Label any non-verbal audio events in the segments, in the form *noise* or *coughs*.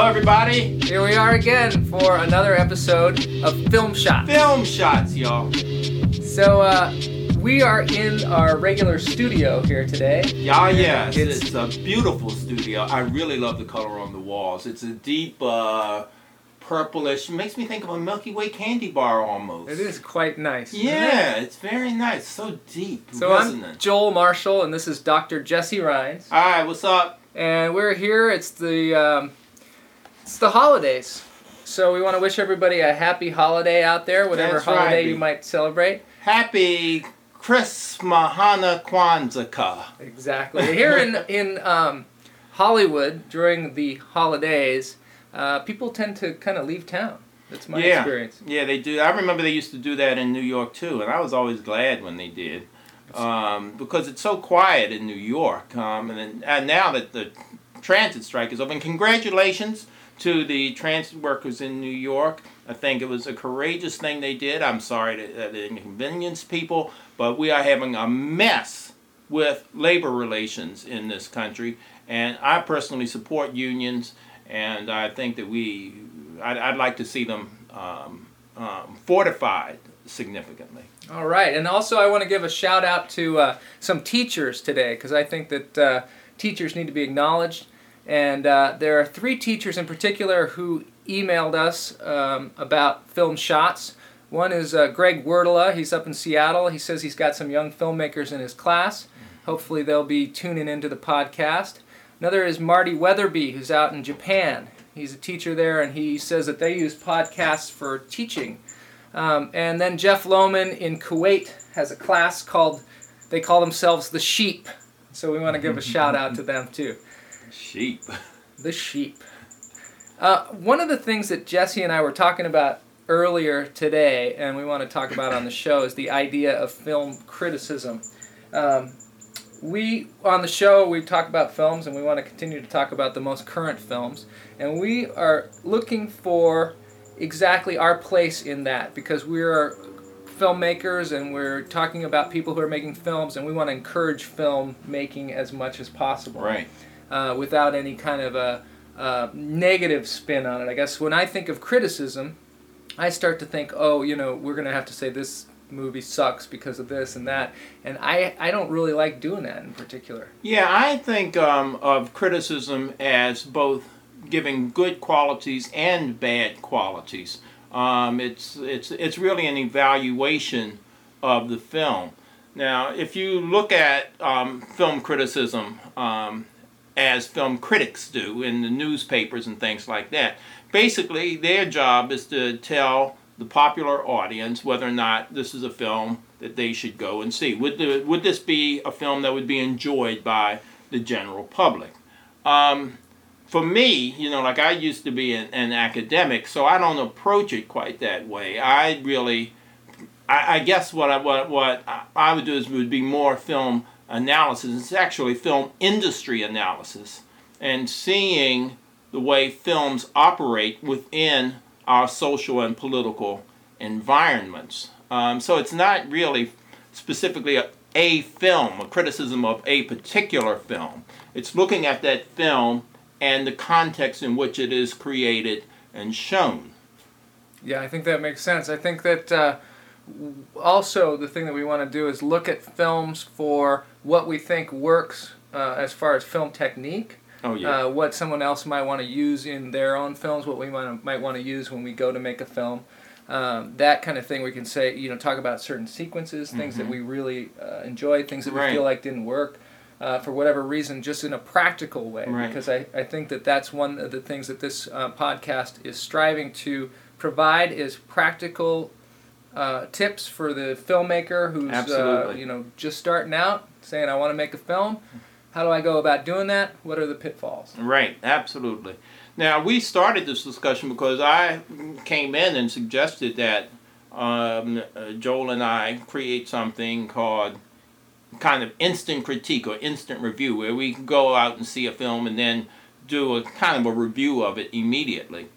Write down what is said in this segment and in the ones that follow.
Hello, everybody. Here we are again for another episode of Film Shots. Film shots, y'all. So, uh, we are in our regular studio here today. Yeah, yes. It's- It's, a beautiful studio. I really love the color on the walls. It's a deep uh, purplish. Makes me think of a Milky Way candy bar almost. It is quite nice. isn't it? Yeah, it's very nice. So deep, So, I'm. Joel Marshall, and this is Dr. Jesse Rhines. All right, what's up? And we're here. It's the um, it's the holidays. So we want to wish everybody a happy holiday out there, whatever That's holiday B. you might celebrate. Happy Christmahana Kwanzaa. Exactly. Here in *laughs* in um, Hollywood during the holidays, uh, people tend to kind of leave town. That's my Yeah. experience. Yeah, they do. I remember they used to do that in New York too, and I was always glad when they did, um, because it's so quiet in New York. Um, and, then, and now that the transit strike is over, and congratulations to the transit workers in New York. I think it was a courageous thing they did. I'm sorry that it inconvenienced people, but we are having a mess with labor relations in this country, and I personally support unions, and I think that we, I'd, I'd like to see them um, um, fortified significantly. All right, and also I want to give a shout out to uh, some teachers today because I think that uh, teachers need to be acknowledged. And uh, there are three teachers in particular who emailed us um, about film shots. One is uh, Greg Werdela. He's up in Seattle. He says he's got some young filmmakers in his class. Hopefully, they'll be tuning into the podcast. Another is Marty Weatherby, who's out in Japan. He's a teacher there, and he says that they use podcasts for teaching. Um, and then Jeff Lohman in Kuwait has a class called, they call themselves the Sheep. So we want to give a shout out to them too. Sheep. *laughs* The Sheep. Uh, one of the things that Jesse and I were talking about earlier today, and we want to talk about on the show, is the idea of film criticism. Um, we on the show we talk about films, and we want to continue to talk about the most current films, and we are looking for exactly our place in that because we are filmmakers and we're talking about people who are making films, and we want to encourage film making as much as possible Right. Uh, without any kind of a, uh negative spin on it. I guess when I think of criticism, I start to think, oh, you know, we're going to have to say this movie sucks because of this and that. And I, I don't really like doing that in particular. Yeah, I think um, of criticism as both giving good qualities and bad qualities. Um, it's it's it's really an evaluation of the film. Now, if you look at um, film criticism um, as film critics do in the newspapers and things like that, basically their job is to tell the popular audience whether or not this is a film that they should go and see. Would the, would this be a film that would be enjoyed by the general public? Um, for me, you know, like I used to be an, an academic, so I don't approach it quite that way. I really, I, I guess what I what what I- would do is would be more film analysis. It's actually film industry analysis and seeing the way films operate within our social and political environments. Um, so it's not really specifically a, a film, a criticism of a particular film. It's looking at that film and the context in which it is created and shown. Yeah, I think that makes sense. I think that uh, also the thing that we want to do is look at films for what we think works uh, as far as film technique. Oh yeah. uh, what someone else might want to use in their own films, what we might, might want to use when we go to make a film. Um, that kind of thing we can say, you know, talk about certain sequences, things that we really uh, enjoyed, things that we Right. feel like didn't work uh, for whatever reason, just in a practical way. Right. Because I, I think that that's one of the things that this uh, podcast is striving to provide is practical uh, tips for the filmmaker who's uh, you know just starting out, saying I want to make a film. How do I go about doing that? What are the pitfalls? Right, absolutely. Now, we started this discussion because I came in and suggested that um, uh, Joel and I create something called kind of instant critique or instant review, where we can go out and see a film and then do a kind of a review of it immediately.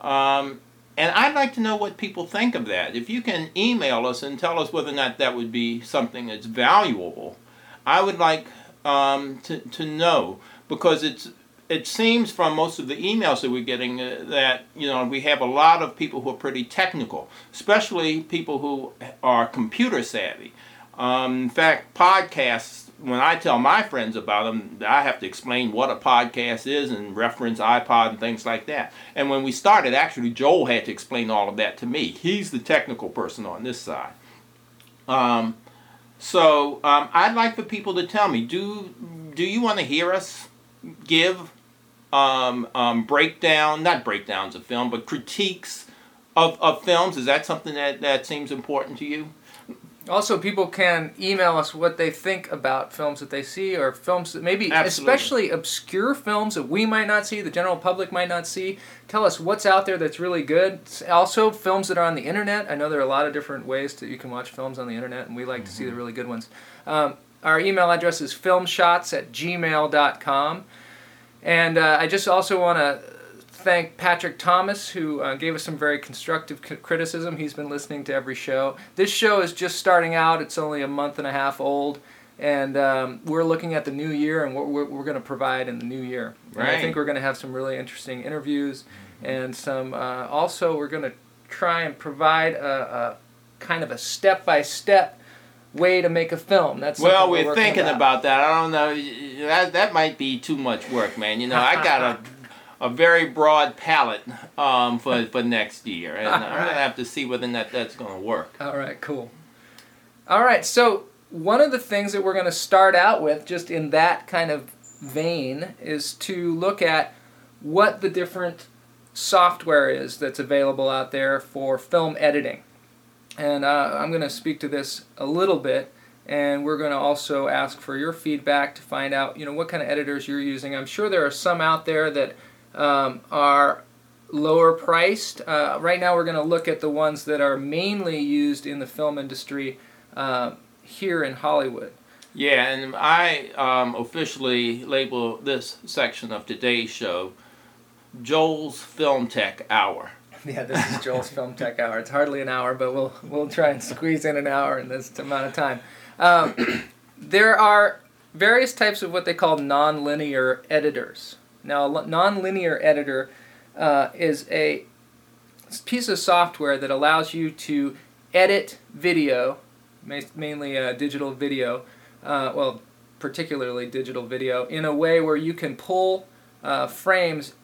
Um, and I'd like to know what people think of that. If you can email us and tell us whether or not that would be something that's valuable, I would like um, to, to know because it's it seems from most of the emails that we're getting uh, that you know we have a lot of people who are pretty technical, especially people who are computer savvy. Um, in fact, podcasts. When I tell my friends about them, I have to explain what a podcast is and reference iPod and things like that. And when we started, actually, Joel had to explain all of that to me. He's the technical person on this side. Um, so um, I'd like for people to tell me do do you want to hear us give um, um, breakdown not breakdowns of film but critiques of, of films is that something that, that seems important to you Also, people can email us what they think about films that they see, or films that maybe, Absolutely. especially obscure films that we might not see, the general public might not see. Tell us what's out there that's really good. Also, films that are on the internet. I know there are a lot of different ways that you can watch films on the internet, and we like to see the really good ones. Um, our email address is filmshots at gmail.com. And uh, I just also want to thank Patrick Thomas, who uh, gave us some very constructive c- criticism. He's been listening to every show. This show is just starting out, it's only a month and a half old. And um, we're looking at the new year and what we're, we're going to provide in the new year. And I think we're going to have some really interesting interviews and some. Uh, also, we're going to try and provide a, a kind of a step by step way to make a film. That's well we're working thinking about that i don't know that, that might be too much work man you know i got a, *laughs* a very broad palette um, for, *laughs* for next year and i'm Alright. gonna have to see whether or not that's gonna work All right, cool. All right, so one of the things that we're going to start out with, just in that kind of vein, is to look at what the different software is that's available out there for film editing. And uh, I'm going to speak to this a little bit, and we're going to also ask for your feedback to find out, you know, what kind of editors you're using. I'm sure there are some out there that um, are lower priced. Uh, right now, we're going to look at the ones that are mainly used in the film industry uh, here in Hollywood. Yeah, and I um, officially label this section of today's show Joel's Film Tech Hour. *laughs* Yeah, this is Joel's Film Tech Hour. It's hardly an hour, but we'll we'll try and squeeze in an hour in this amount of time. Um, *coughs* there are various types of what they call nonlinear editors. Now, a nonlinear editor uh, is a piece of software that allows you to edit video, mainly uh, digital video, uh, well, particularly digital video, in a way where you can pull uh, frames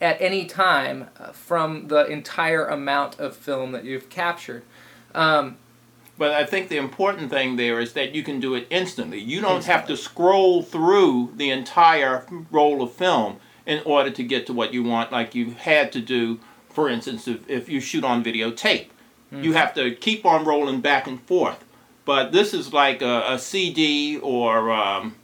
at any time uh, from the entire amount of film that you've captured. Um, But I think the important thing there is that you can do it instantly. You don't have to scroll through the entire roll of film in order to get to what you want, like you had to do, for instance, if, if you shoot on videotape. You have to keep on rolling back and forth. But this is like a, a CD or um,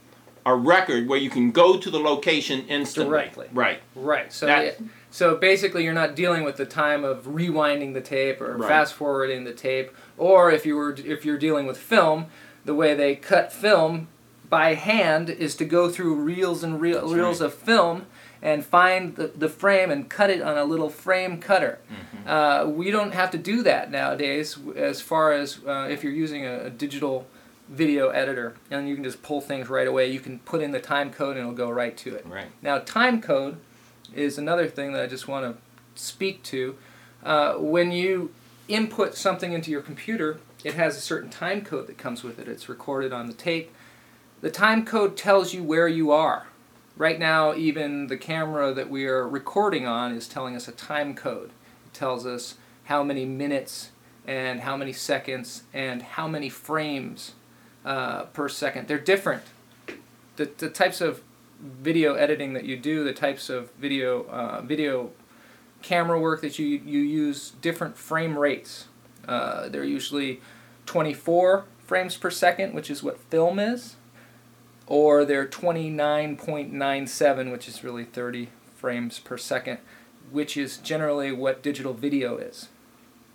a record where you can go to the location instantly. Directly. Right. right. So, That- yeah, so basically, you're not dealing with the time of rewinding the tape or Right. fast forwarding the tape, or if you were if you're dealing with film, the way they cut film by hand is to go through reels and reel, reels right. of film and find the, the frame and cut it on a little frame cutter. Mm-hmm. Uh, we don't have to do that nowadays as far as uh, if you're using a, a digital video editor and you can just pull things right away. You can put in the time code and it'll go right to it. Right. Now, time code is another thing that I just want to speak to. Uh, when you input something into your computer, it has a certain time code that comes with it. It's recorded on the tape. The time code tells you where you are. Right now, even the camera that we are recording on is telling us a time code. It tells us how many minutes and how many seconds and how many frames uh, per second. They're different. The, the types of video editing that you do, the types of video uh, video camera work that you you use, different frame rates. Uh, they're usually 24 frames per second, which is what film is, or they're 29.97, which is really 30 frames per second, which is generally what digital video is.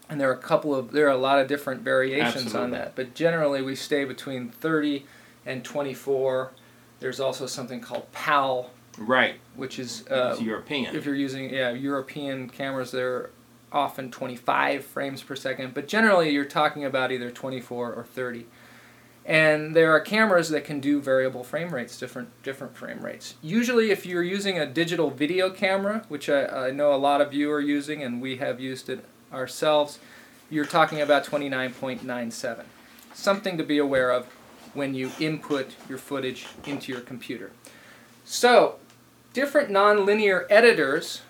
And there are a couple of there are a lot of different variations on that, but generally we stay between 30 and 24. There's also something called PAL, Right. which is uh, European. if you're using yeah European cameras, they're often 25 frames per second, but generally you're talking about either 24 or 30. And there are cameras that can do variable frame rates, different different frame rates. Usually, if you're using a digital video camera, which I, I know a lot of you are using, and we have used it ourselves, you're talking about 29.97. Something to be aware of when you input your footage into your computer. So, different nonlinear editors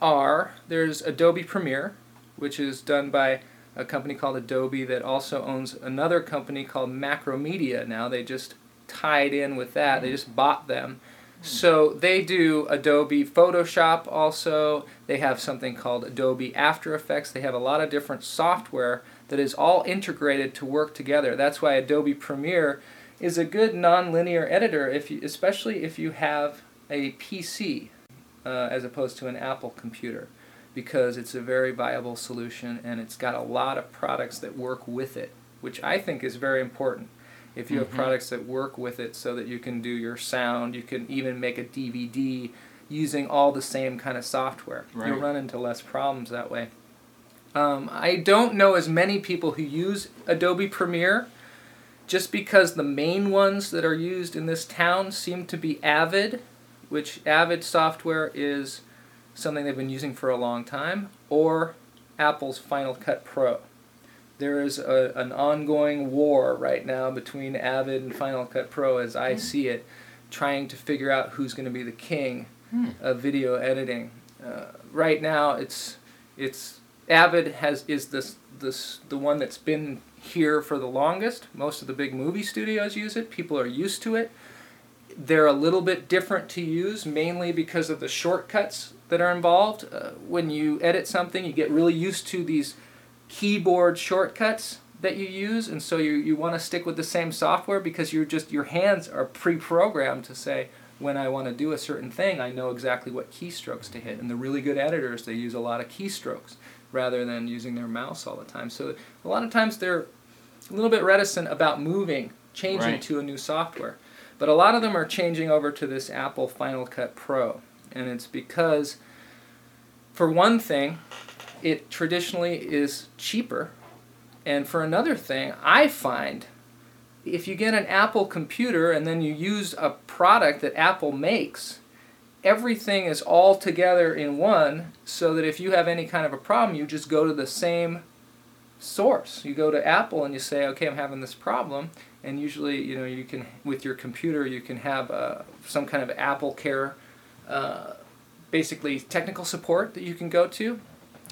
are there's Adobe Premiere, which is done by a company called Adobe that also owns another company called Macromedia now. They just tied in with that, they just bought them. So they do Adobe Photoshop also. They have something called Adobe After Effects. They have a lot of different software that is all integrated to work together. That's why Adobe Premiere is a good nonlinear editor, if you, especially if you have a PC uh, as opposed to an Apple computer, because it's a very viable solution and it's got a lot of products that work with it, which I think is very important. If you have Mhm. products that work with it so that you can do your sound, you can even make a DVD using all the same kind of software. You'll run into less problems that way. Um, I don't know as many people who use Adobe Premiere just because the main ones that are used in this town seem to be Avid, which Avid software is something they've been using for a long time, or Apple's Final Cut Pro. There is a, an ongoing war right now between Avid and Final Cut Pro, as I see it, trying to figure out who's going to be the king Hmm. of video editing. Uh, right now, it's it's Avid has is this this the one that's been here for the longest. Most of the big movie studios use it. People are used to it. They're a little bit different to use, mainly because of the shortcuts that are involved. Uh, when you edit something, you get really used to these keyboard shortcuts that you use, and so you, you want to stick with the same software because you're just your hands are pre-programmed to say when I want to do a certain thing, I know exactly what keystrokes to hit. And the really good editors, they use a lot of keystrokes rather than using their mouse all the time. So a lot of times they're a little bit reticent about moving, changing Right. to a new software. But a lot of them are changing over to this Apple Final Cut Pro. And it's because, for one thing, it traditionally is cheaper. And for another thing, I find if you get an Apple computer and then you use a product that Apple makes, everything is all together in one so that if you have any kind of a problem, you just go to the same source. You go to Apple and you say, okay, I'm having this problem. And usually, you know, you can, with your computer, you can have uh, some kind of Apple Care, uh, basically technical support that you can go to.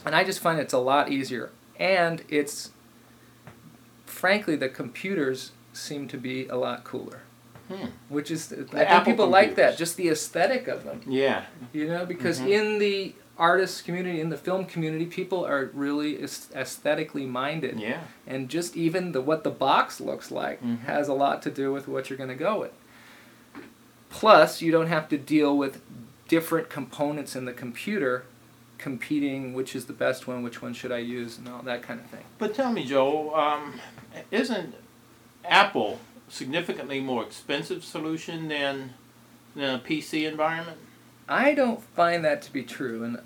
And I just find it's a lot easier. And it's, frankly, the computers seem to be a lot cooler. Hmm. Which is, I think Apple people like that, just the aesthetic of them. Yeah. You know, because Mhm. in the artist community, in the film community, people are really aesthetically minded, Yeah. and just even the what the box looks like Mhm. has a lot to do with what you're going to go with. Plus, you don't have to deal with different components in the computer competing which is the best one, which one should I use, and all that kind of thing. But tell me, Joe, um, isn't Apple significantly more expensive solution than, than a PC environment? I don't find that to be true, and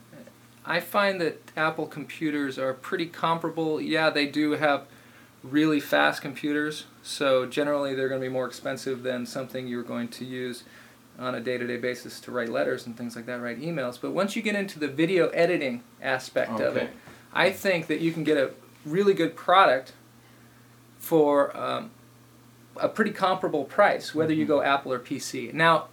I find that Apple computers are pretty comparable. Yeah, they do have really fast computers, so generally they're going to be more expensive than something you're going to use on a day-to-day basis to write letters and things like that, write emails. But once you get into the video editing aspect of it, I think that you can get a really good product for um, a pretty comparable price, whether you go Apple or PC. Now,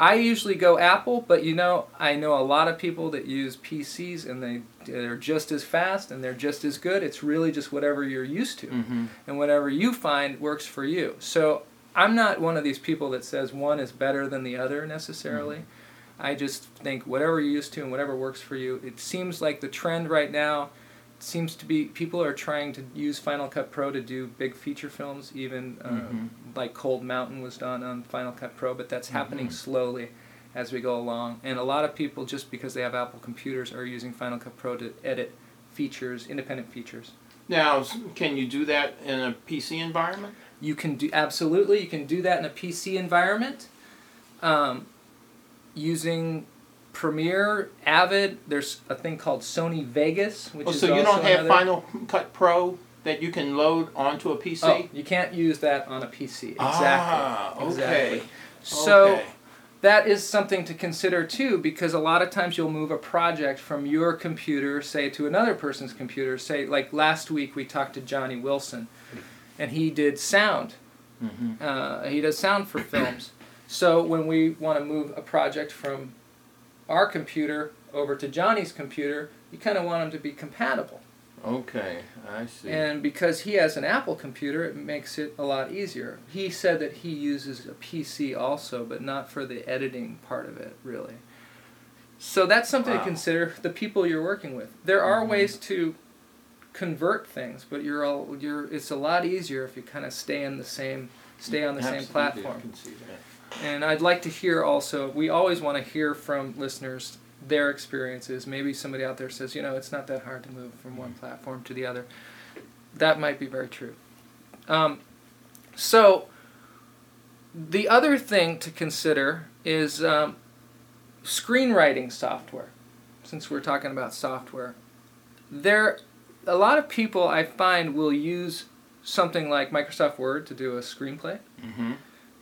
I usually go Apple, but you know, I know a lot of people that use PCs and they they're just as fast and they're just as good. It's really just whatever you're used to Mm-hmm. and whatever you find works for you. So I'm not one of these people that says one is better than the other necessarily. I just think whatever you're used to and whatever works for you. It seems like the trend right now seems to be people are trying to use Final Cut Pro to do big feature films, even uh, Mhm. like Cold Mountain was done on Final Cut Pro, but that's happening Mhm. slowly as we go along. And a lot of people, just because they have Apple computers, are using Final Cut Pro to edit features, independent features. Now, can you do that in a PC environment? You can do absolutely. You can do that in a PC environment, um, using Premiere, Avid. There's a thing called Sony Vegas, which Oh, is so you don't have another- Final Cut Pro that you can load onto a PC? Oh, you can't use that on a PC. Exactly. Ah, okay. Exactly. So Okay. that is something to consider too, because a lot of times you'll move a project from your computer, say, to another person's computer. Say, like last week we talked to Johnny Wilson, and he did sound. Mhm. Uh, he does sound for films. So when we want to move a project from our computer over to Johnny's computer, you kind of want them to be compatible. Okay, I see. And because he has an Apple computer, it makes it a lot easier. He said that he uses a PC also, but not for the editing part of it, really. So that's something Wow. to consider. The people you're working with. There are Mhm. ways to convert things, but you're all you're. It's a lot easier if you kind of stay in the same, stay on the same Absolutely, I platform. Can see that. And I'd like to hear also. We always want to hear from listeners their experiences. Maybe somebody out there says, you know, it's not that hard to move from one platform to the other. That might be very true. Um, so, the other thing to consider is um, screenwriting software. Since we're talking about software, there, a lot of people I find will use something like Microsoft Word to do a screenplay, Mm-hmm.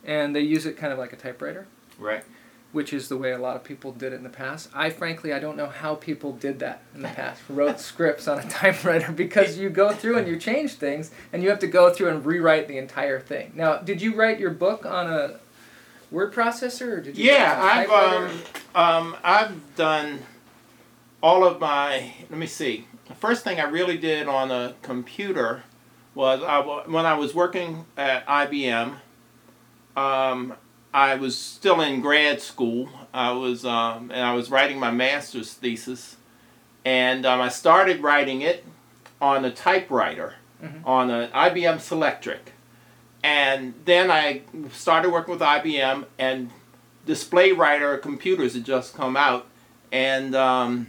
And they use it kind of like a typewriter Right. which is the way a lot of people did it in the past. I frankly I don't know how people did that in the past. *laughs* Wrote scripts on a typewriter because you go through and you change things and you have to go through and rewrite the entire thing. Now, did you write your book on a word processor or did you Yeah, write it on a I've um, um, I've done all of my. Let me see. The first thing I really did on a computer was I, when I was working at IBM. Um, I was still in grad school. I was um, and I was writing my master's thesis, and um, I started writing it on a typewriter Mhm. on an IBM Selectric, and then I started working with IBM and display writer computers had just come out, and um,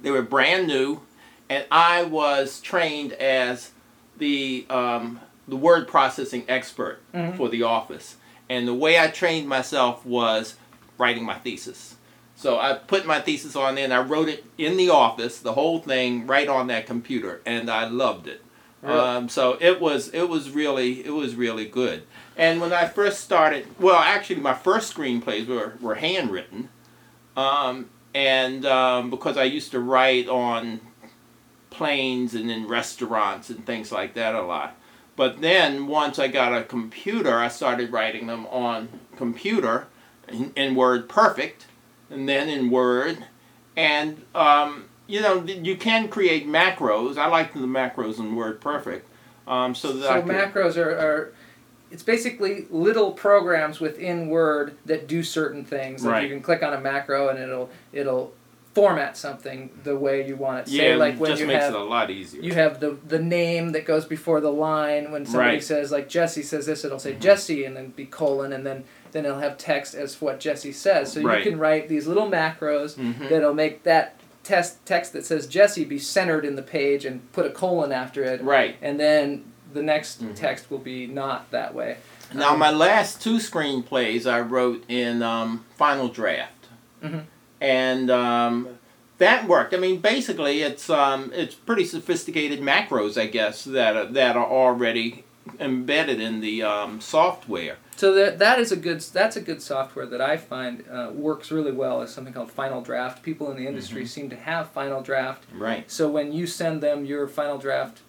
they were brand new, and I was trained as the um, the word processing expert Mhm. for the office, and the way I trained myself was writing my thesis. So I put my thesis on there and I wrote it in the office, the whole thing right on that computer, and I loved it. Really? Um, so it was it was really it was really good. And when I first started, well, actually, my first screenplays were were handwritten, um, and um, because I used to write on planes and in restaurants and things like that a lot. But then once I got a computer, I started writing them on computer in, in Word Perfect, and then in Word, and um, you know you can create macros. I like the macros in Word Perfect, um, so that So I could, macros are, are it's basically little programs within Word that do certain things. Like you can click on a macro and it'll it'll format something the way you want it. Say yeah, like when just you makes have it a lot easier. you have the the name that goes before the line when somebody Right. says like Jesse says this it'll say Mhm. Jesse and then be colon and then then it'll have text as what Jesse says so Right. you can write these little macros Mhm. that'll make that test text that says Jesse be centered in the page and put a colon after it Right. and then the next Mhm. text will be not that way Now, Um, my last two screenplays I wrote in um, Final Draft, Mhm. And um, that worked. I mean, basically, it's um, it's pretty sophisticated macros, I guess, that are, that are already embedded in the um, software. So that that is a good that's a good software that I find uh, works really well is something called Final Draft. People in the industry Mm-hmm. seem to have Final Draft. Right. So when you send them your Final Draft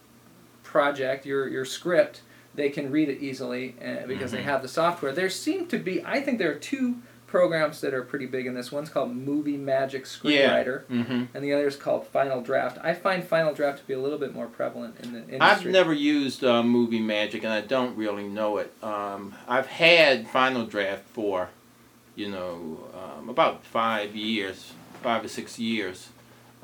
project, your your script, they can read it easily uh, because they Mhm. have the software. There seem to be I think there are two programs that are pretty big in this. One's called Movie Magic Screenwriter, Mm-hmm. and the other is called Final Draft. I find Final Draft to be a little bit more prevalent in the industry. I've never used uh, Movie Magic, and I don't really know it. Um, I've had Final Draft for, you know, um, about five years, five or six years.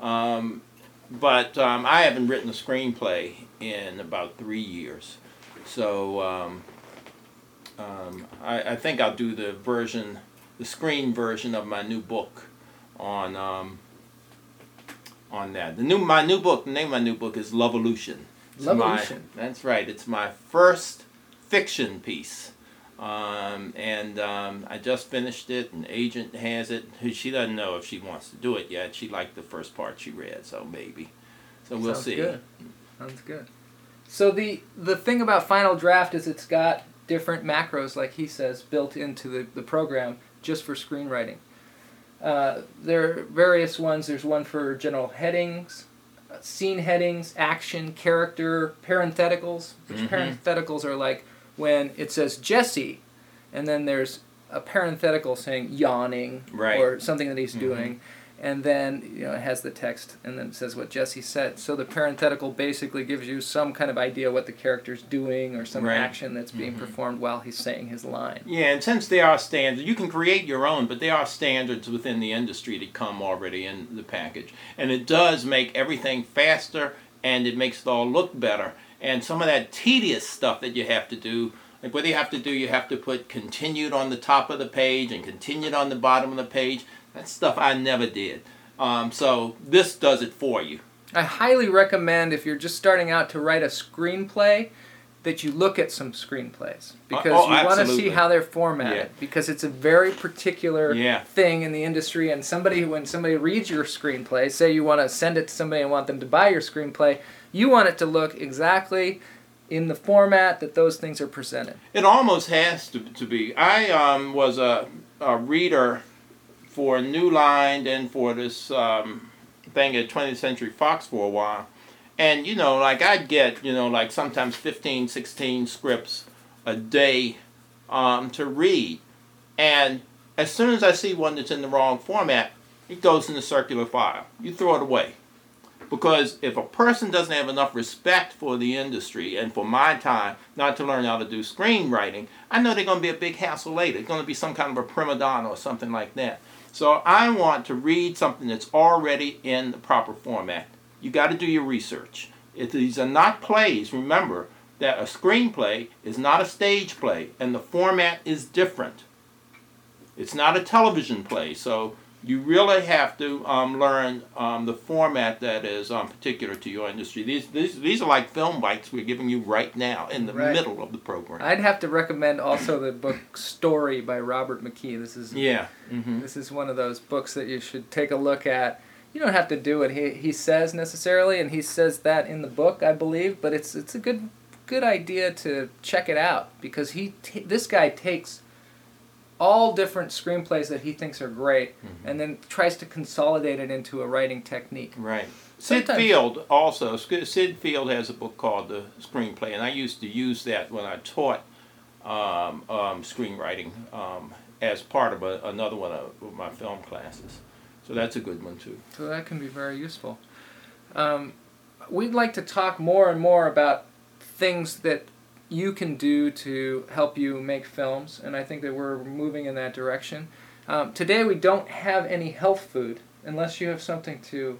Um, but um, I haven't written a screenplay in about three years. So um, um, I, I think I'll do the version, the screen version of my new book on um, on that. The new my new book, the name of my new book is Lovolution. It's my- that's right. It's my first fiction piece. Um, and um, I just finished it, and agent has it. She doesn't know if she wants to do it yet. She liked the first part she read, so maybe. So we'll Sounds see. Good. Sounds good. So the the thing about Final Draft is it's got different macros, like he says, built into the, the program just for screenwriting. Uh, there are various ones. There's one for general headings, scene headings, action, character, parentheticals. Which Mhm. parentheticals are like when it says Jesse, and then there's a parenthetical saying yawning Right. or something that he's Mhm. doing, and then you know it has the text and then it says what Jesse said. So the parenthetical basically gives you some kind of idea what the character's doing or some Right. action that's being Mhm. performed while he's saying his line. Yeah, and since there are standards, you can create your own, but there are standards within the industry that come already in the package. And it does make everything faster and it makes it all look better. And some of that tedious stuff that you have to do, like what do you have to do? You have to put continued on the top of the page and continued on the bottom of the page. That's stuff I never did. Um, so this does it for you. I highly recommend if you're just starting out to write a screenplay that you look at some screenplays because oh, you want to see how they're formatted Yeah. because it's a very particular Yeah. thing in the industry and somebody when somebody reads your screenplay say you want to send it to somebody and want them to buy your screenplay you want it to look exactly in the format that those things are presented It almost has to, to be. I um, was a, a reader for a New Line and for this um, thing at 20th Century Fox for a while. And, you know, like I'd get, you know, like sometimes 15, 16 scripts a day um, to read. And as soon as I see one that's in the wrong format, it goes in the circular file. You throw it away. Because if a person doesn't have enough respect for the industry and for my time not to learn how to do screenwriting, I know they're going to be a big hassle later. It's going to be some kind of a prima donna or something like that. So I want to read something that's already in the proper format. You got to do your research. If these are not plays, remember that a screenplay is not a stage play and the format is different. It's not a television play, so you really have to um, learn um, the format that is um, particular to your industry. These, these these are like film bites we're giving you right now in the Right. middle of the program. i'd have to recommend also the book story by robert mckee this is yeah. hmm This is one of those books that you should take a look at. You don't have to do what he, he says necessarily, and he says that in the book, I believe. But it's it's a good good idea to check it out because he t- this guy takes all different screenplays that he thinks are great Mm-hmm. and then tries to consolidate it into a writing technique. Right. Syd Sometimes- Field also. Syd Field has a book called The Screenplay, and I used to use that when I taught um, um, screenwriting um, as part of a, another one of my film classes. So that's a good one too. So that can be very useful. Um, we'd like to talk more and more about things that you can do to help you make films, and I think that we're moving in that direction. Um, today we don't have any health food, unless you have something to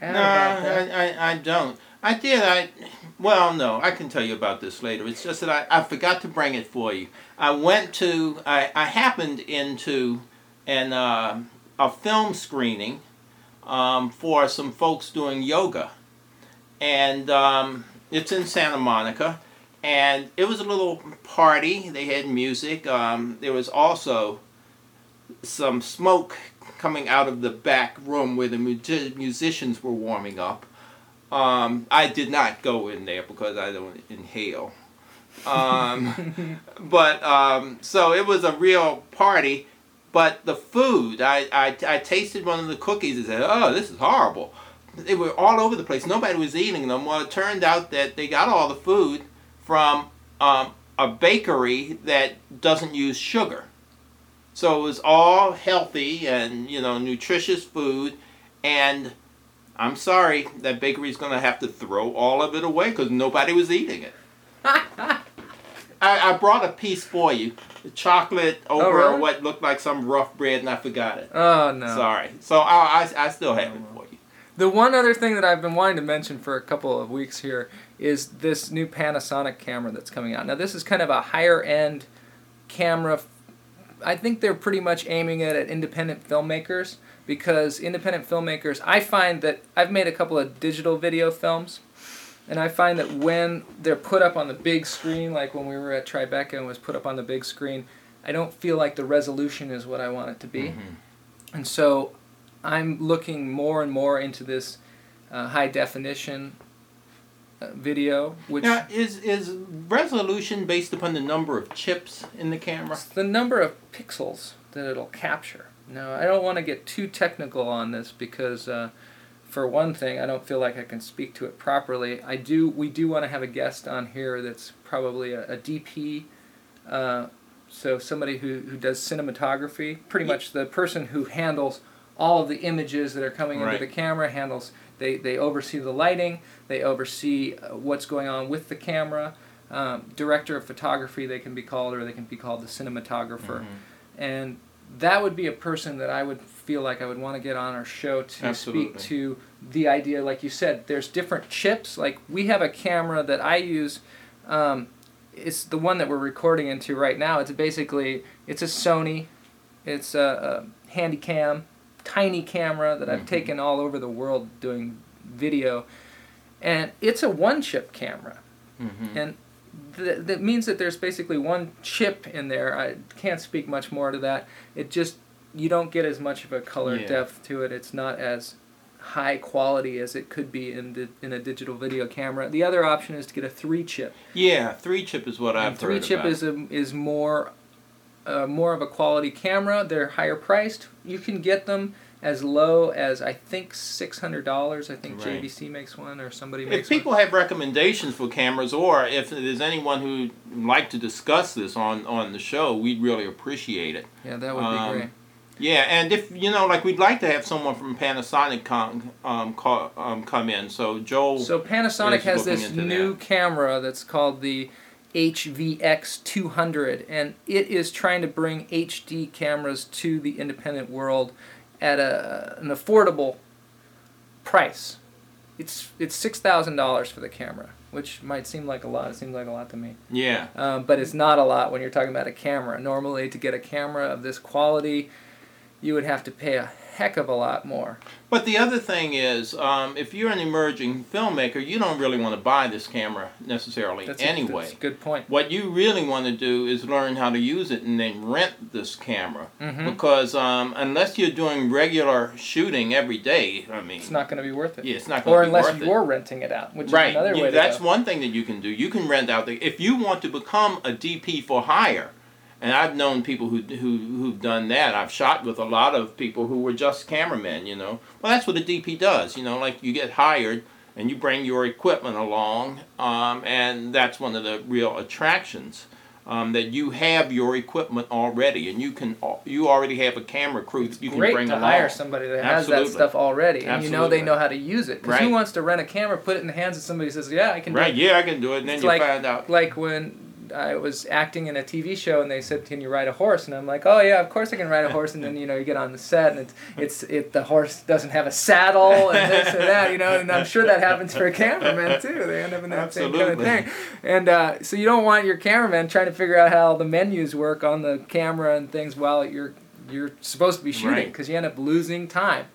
add no. I, I, I don't. I did. I well, no, I can tell you about this later. It's just that I, I forgot to bring it for you. I went to. I, I happened into an uh, a film screening um, for some folks doing yoga, and um, it's in Santa Monica, and it was a little party. They had music. Um, there was also some smoke coming out of the back room where the mu- musicians were warming up. Um, I did not go in there because I don't inhale. Um, *laughs* but um, so it was a real party. But the food, I, I, I tasted one of the cookies and said, oh, this is horrible. They were all over the place. Nobody was eating them. Well, it turned out that they got all the food from um, a bakery that doesn't use sugar. So it was all healthy and you know nutritious food, and I'm sorry that bakery's going to have to throw all of it away because nobody was eating it. *laughs* I, I brought a piece for you, the chocolate over Oh, really? what looked like some rough bread, and I forgot it. Oh no! Sorry. So I, I, I still have it for you. The one other thing that I've been wanting to mention for a couple of weeks here is this new Panasonic camera that's coming out. Now, this is kind of a higher end camera. I think they're pretty much aiming it at independent filmmakers because independent filmmakers, I find that I've made a couple of digital video films. And I find that when they're put up on the big screen, like when we were at Tribeca and was put up on the big screen, I don't feel like the resolution is what I want it to be. And so I'm looking more and more into this uh, high definition video, which Now, is is resolution based upon the number of chips in the camera? it's the number of pixels that it'll capture. Now, I don't want to get too technical on this because, uh, for one thing, I don't feel like I can speak to it properly. I do. We do want to have a guest on here that's probably a, a DP, uh, so somebody who who does cinematography. Pretty much the person who handles all of the images that are coming Right. into the camera. Handles. They they oversee the lighting. They oversee uh, what's going on with the camera. Um, director of photography, they can be called, or they can be called the cinematographer Mm-hmm. and that would be a person that I would feel like I would want to get on our show to Absolutely. speak to the idea, like you said, there's different chips. Like we have a camera that I use. Um, it's the one that we're recording into right now. It's basically it's a Sony. It's a, a handy cam, tiny camera that I've Mhm. taken all over the world doing video, and it's a one chip camera Mm-hmm. and th- that means that there's basically one chip in there. I can't speak much more to that. It just you don't get as much of a color Yeah. depth to it. It's not as high quality as it could be in the, in a digital video camera. The other option is to get a three chip. Yeah, three chip is what I've And three chip about. is a, is more uh, more of a quality camera. They're higher priced. You can get them as low as I think six hundred dollars. I think Right. JVC makes one or somebody makes one. If people have recommendations for cameras, or if there's anyone who'd like to discuss this on, on the show, we'd really appreciate it. Yeah, that would Um, be great. Yeah, and if you know, like we'd like to have someone from Panasonic come um, call, um, come in. So Joel, So Panasonic has this new that. camera that's called the HVX 200, and it is trying to bring HD cameras to the independent world at a, an affordable price. It's it's six thousand dollars for the camera, which might seem like a lot. It seems like a lot to me, yeah, um, but it's not a lot when you're talking about a camera. Normally, to get a camera of this quality, you would have to pay a heck of a lot more. But the other thing is, um, if you're an emerging filmmaker, you don't really want to buy this camera necessarily That's a- anyway. that's a good point. what you really want to do is learn how to use it and then rent this camera. hmm Because um, unless you're doing regular shooting every day, I mean, It's not going to be worth it. yeah, it's not going or to be worth it. Or unless you're renting it out, which right. is another you- way that's one thing that you can do. You can rent out the if you want to become a DP for hire. And I've known people who who who've done that. I've shot with a lot of people who were just cameramen. You know, well, that's what a DP does. You know, like you get hired and you bring your equipment along, um, and that's one of the real attractions. Um, that you have your equipment already, and you can you already have a camera crew that you can Great bring to along. hire somebody that has that stuff already, and you know they know how to use it. Because who Right. wants to rent a camera, put it in the hands of somebody who says, "Yeah, I can." Right? Do it. Right, yeah, I can do it. And then It's you like- find out. Like when I was acting in a TV show, and they said, "Can you ride a horse?" And I'm like, "Oh yeah, of course I can ride a horse." And then you know you get on the set, and it's it's it the horse doesn't have a saddle and this and that, you know. And I'm sure that happens for a cameraman too. They end up in that same kind of thing. And uh, so you don't want your cameraman trying to figure out how the menus work on the camera and things while you're you're supposed to be shooting Right. because you end up losing time.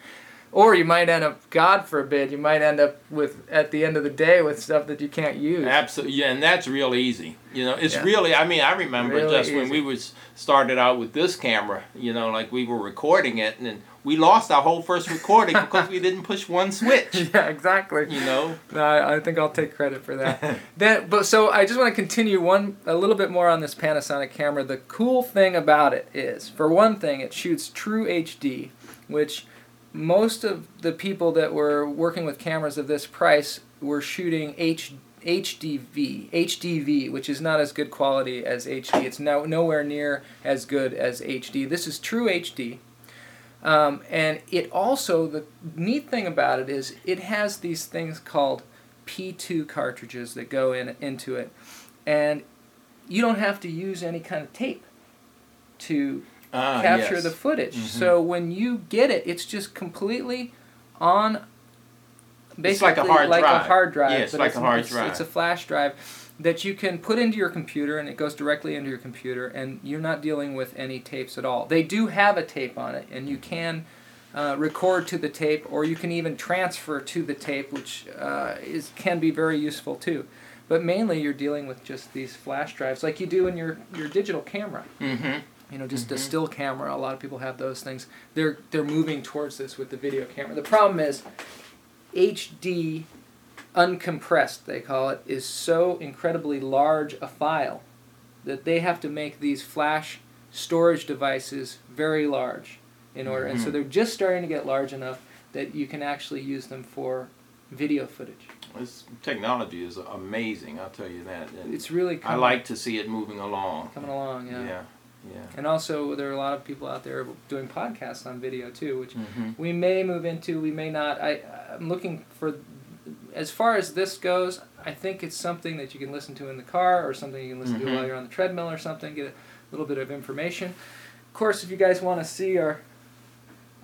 Or you might end up, God forbid, you might end up with at the end of the day with stuff that you can't use. Absolutely, yeah, and that's real easy. You know, it's Yeah. really. I mean, I remember Really just when we was started out with this camera. You know, like we were recording it, and we lost our whole first recording *laughs* because we didn't push one switch. *laughs* yeah, exactly. You know, No, I, I think I'll take credit for that. *laughs* then, but so I just want to continue one a little bit more on this Panasonic camera. The cool thing about it is, for one thing, it shoots true HD, which most of the people that were working with cameras of this price were shooting H, HDV, HDV, which is not as good quality as HD. It's no, nowhere near as good as HD. This is true HD. Um, and it also, the neat thing about it is it has these things called P2 cartridges that go in into it. And you don't have to use any kind of tape to Ah, capture yes. the footage. Mhm. So when you get it, it's just completely on. Basically, It's like a hard like drive. a hard drive. Yeah, it's like a hard it's, drive. It's a flash drive that you can put into your computer, and it goes directly into your computer, and you're not dealing with any tapes at all. They do have a tape on it, and you can. Uh, record to the tape, or you can even transfer to the tape, which uh, is can be very useful too. But mainly, you're dealing with just these flash drives, like you do in your, your digital camera Mm-hmm. You know, just a Mhm. still camera. A lot of people have those things. They're they're moving towards this with the video camera. The problem is, HD uncompressed, they call it, is so incredibly large a file that they have to make these flash storage devices very large in order. And so Mhm. they're just starting to get large enough that you can actually use them for video footage. This technology is amazing. I'll tell you that. And It's really I like to see it moving along. coming along, yeah. Yeah. Yeah. And also, there are a lot of people out there doing podcasts on video too, which hmm we may move into, we may not. I, I'm looking for, as far as this goes, I think it's something that you can listen to in the car or something you can listen to Mhm. while you're on the treadmill or something, get a little bit of information. Of course, if you guys want to see our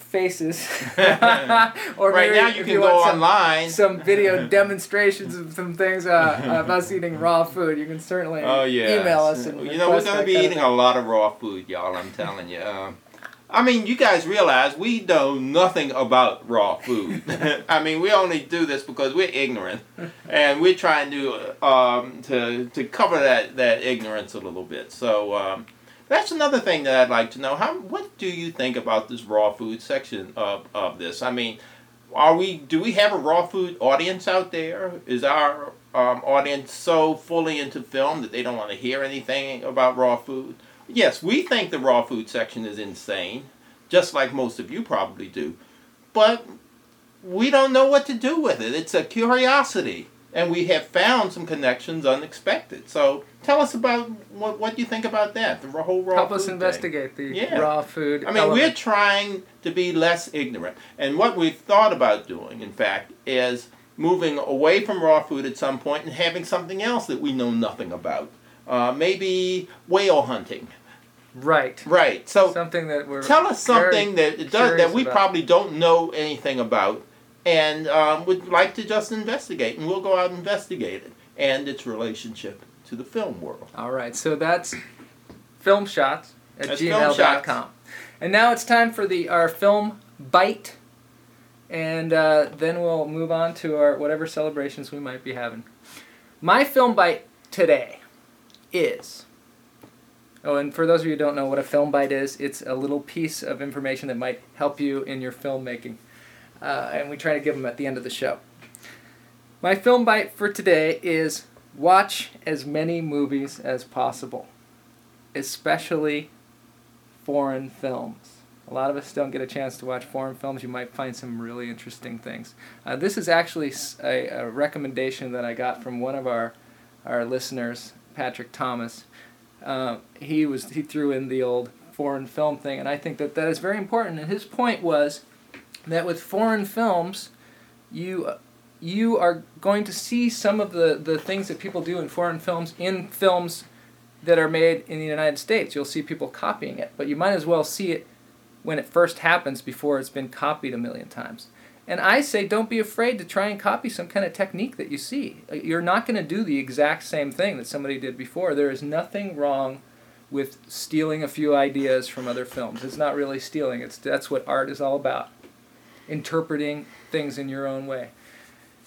faces, *laughs* or right maybe now you can go some, online. some video *laughs* demonstrations of some things uh, of us eating raw food, you can certainly Oh yeah. email us. And you know we're gonna be eating a lot of raw food, y'all. I'm telling you. Um, I mean, you guys realize we know nothing about raw food. *laughs* I mean, we only do this because we're ignorant, and we're trying to um, to to cover that that ignorance a little bit. So. Um, that's another thing that I'd like to know. How what do you think about this raw food section of, of this? I mean, are we do we have a raw food audience out there? Is our um, audience so fully into film that they don't want to hear anything about raw food? Yes, we think the raw food section is insane, just like most of you probably do. But we don't know what to do with it. It's a curiosity. And we have found some connections unexpected. So tell us about what, what you think about that, the whole raw food. help us thing. investigate the Yeah. raw food. I mean, we're trying to be less ignorant. And what we've thought about doing, in fact, is moving away from raw food at some point and having something else that we know nothing about. Uh, maybe whale hunting. right. Right. So Something that we're tell us something that does that we about. probably don't know anything about and um, would like to just investigate. And we'll go out and investigate it and its relationship to the film world. All right, so that's film shots at That's gmail.com. And now it's time for the our film bite, and uh, then we'll move on to our whatever celebrations we might be having. My film bite today is. Oh, and for those of you who don't know what a film bite is, it's a little piece of information that might help you in your filmmaking. Uh, and we try to give them at the end of the show. My film bite for today is watch as many movies as possible, especially foreign films. A lot of us don't get a chance to watch foreign films. You might find some really interesting things. Uh, this is actually a recommendation that I got from one of our our listeners, Patrick Thomas. Uh, he was he threw in the old foreign film thing, and I think that that is very important. And his point was that with foreign films, you you are going to see some of the, the things that people do in foreign films in films that are made in the United States. You'll see people copying it, but you might as well see it when it first happens before it's been copied a million times. And I say don't be afraid to try and copy some kind of technique that you see. Uh, You're not going to do the exact same thing that somebody did before. There is nothing wrong with stealing a few ideas from other films. It's not really stealing. It's that's what art is all about. Interpreting things in your own way.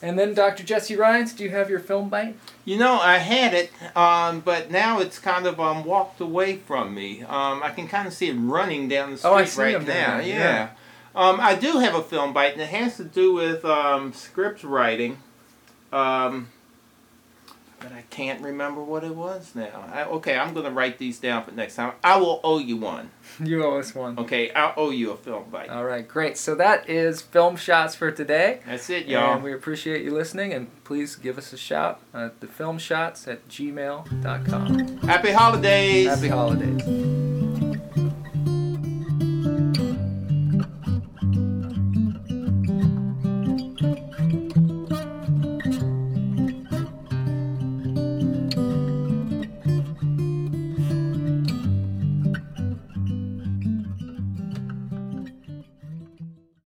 And then Dr. Jesse Rhines, do you have your film bite? You know, I had it, um, but now it's kind of um, walked away from me. Um, I can kind of see it running down the street Oh, I see right down now. Yeah. yeah. Um, I do have a film bite, and it has to do with um, script writing. Um, but I can't remember what it was now. I, okay, I'm going to write these down for next time. I will owe you one. *laughs* You owe us one. Okay, I'll owe you a film bite. All right, great. So that is film shots for today. That's it, y'all. And we appreciate you listening, and please give us a shout at the film shots at gmail.com. Happy holidays. Happy holidays.